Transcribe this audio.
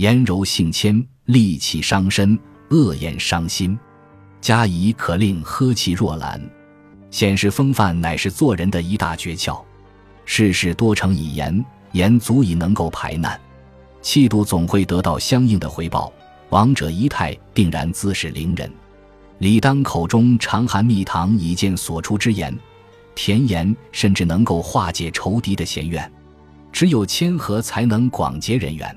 言柔性谦，戾气伤身，恶言伤心。加以可令呵气若兰，显示风范乃是做人的一大诀窍。世事多成以言，言足以能够排难，气度总会得到相应的回报。王者仪态定然姿势凌人。李当口中常含蜜糖以见所出之言，甜言甚至能够化解仇敌的嫌怨。只有谦和才能广结人缘。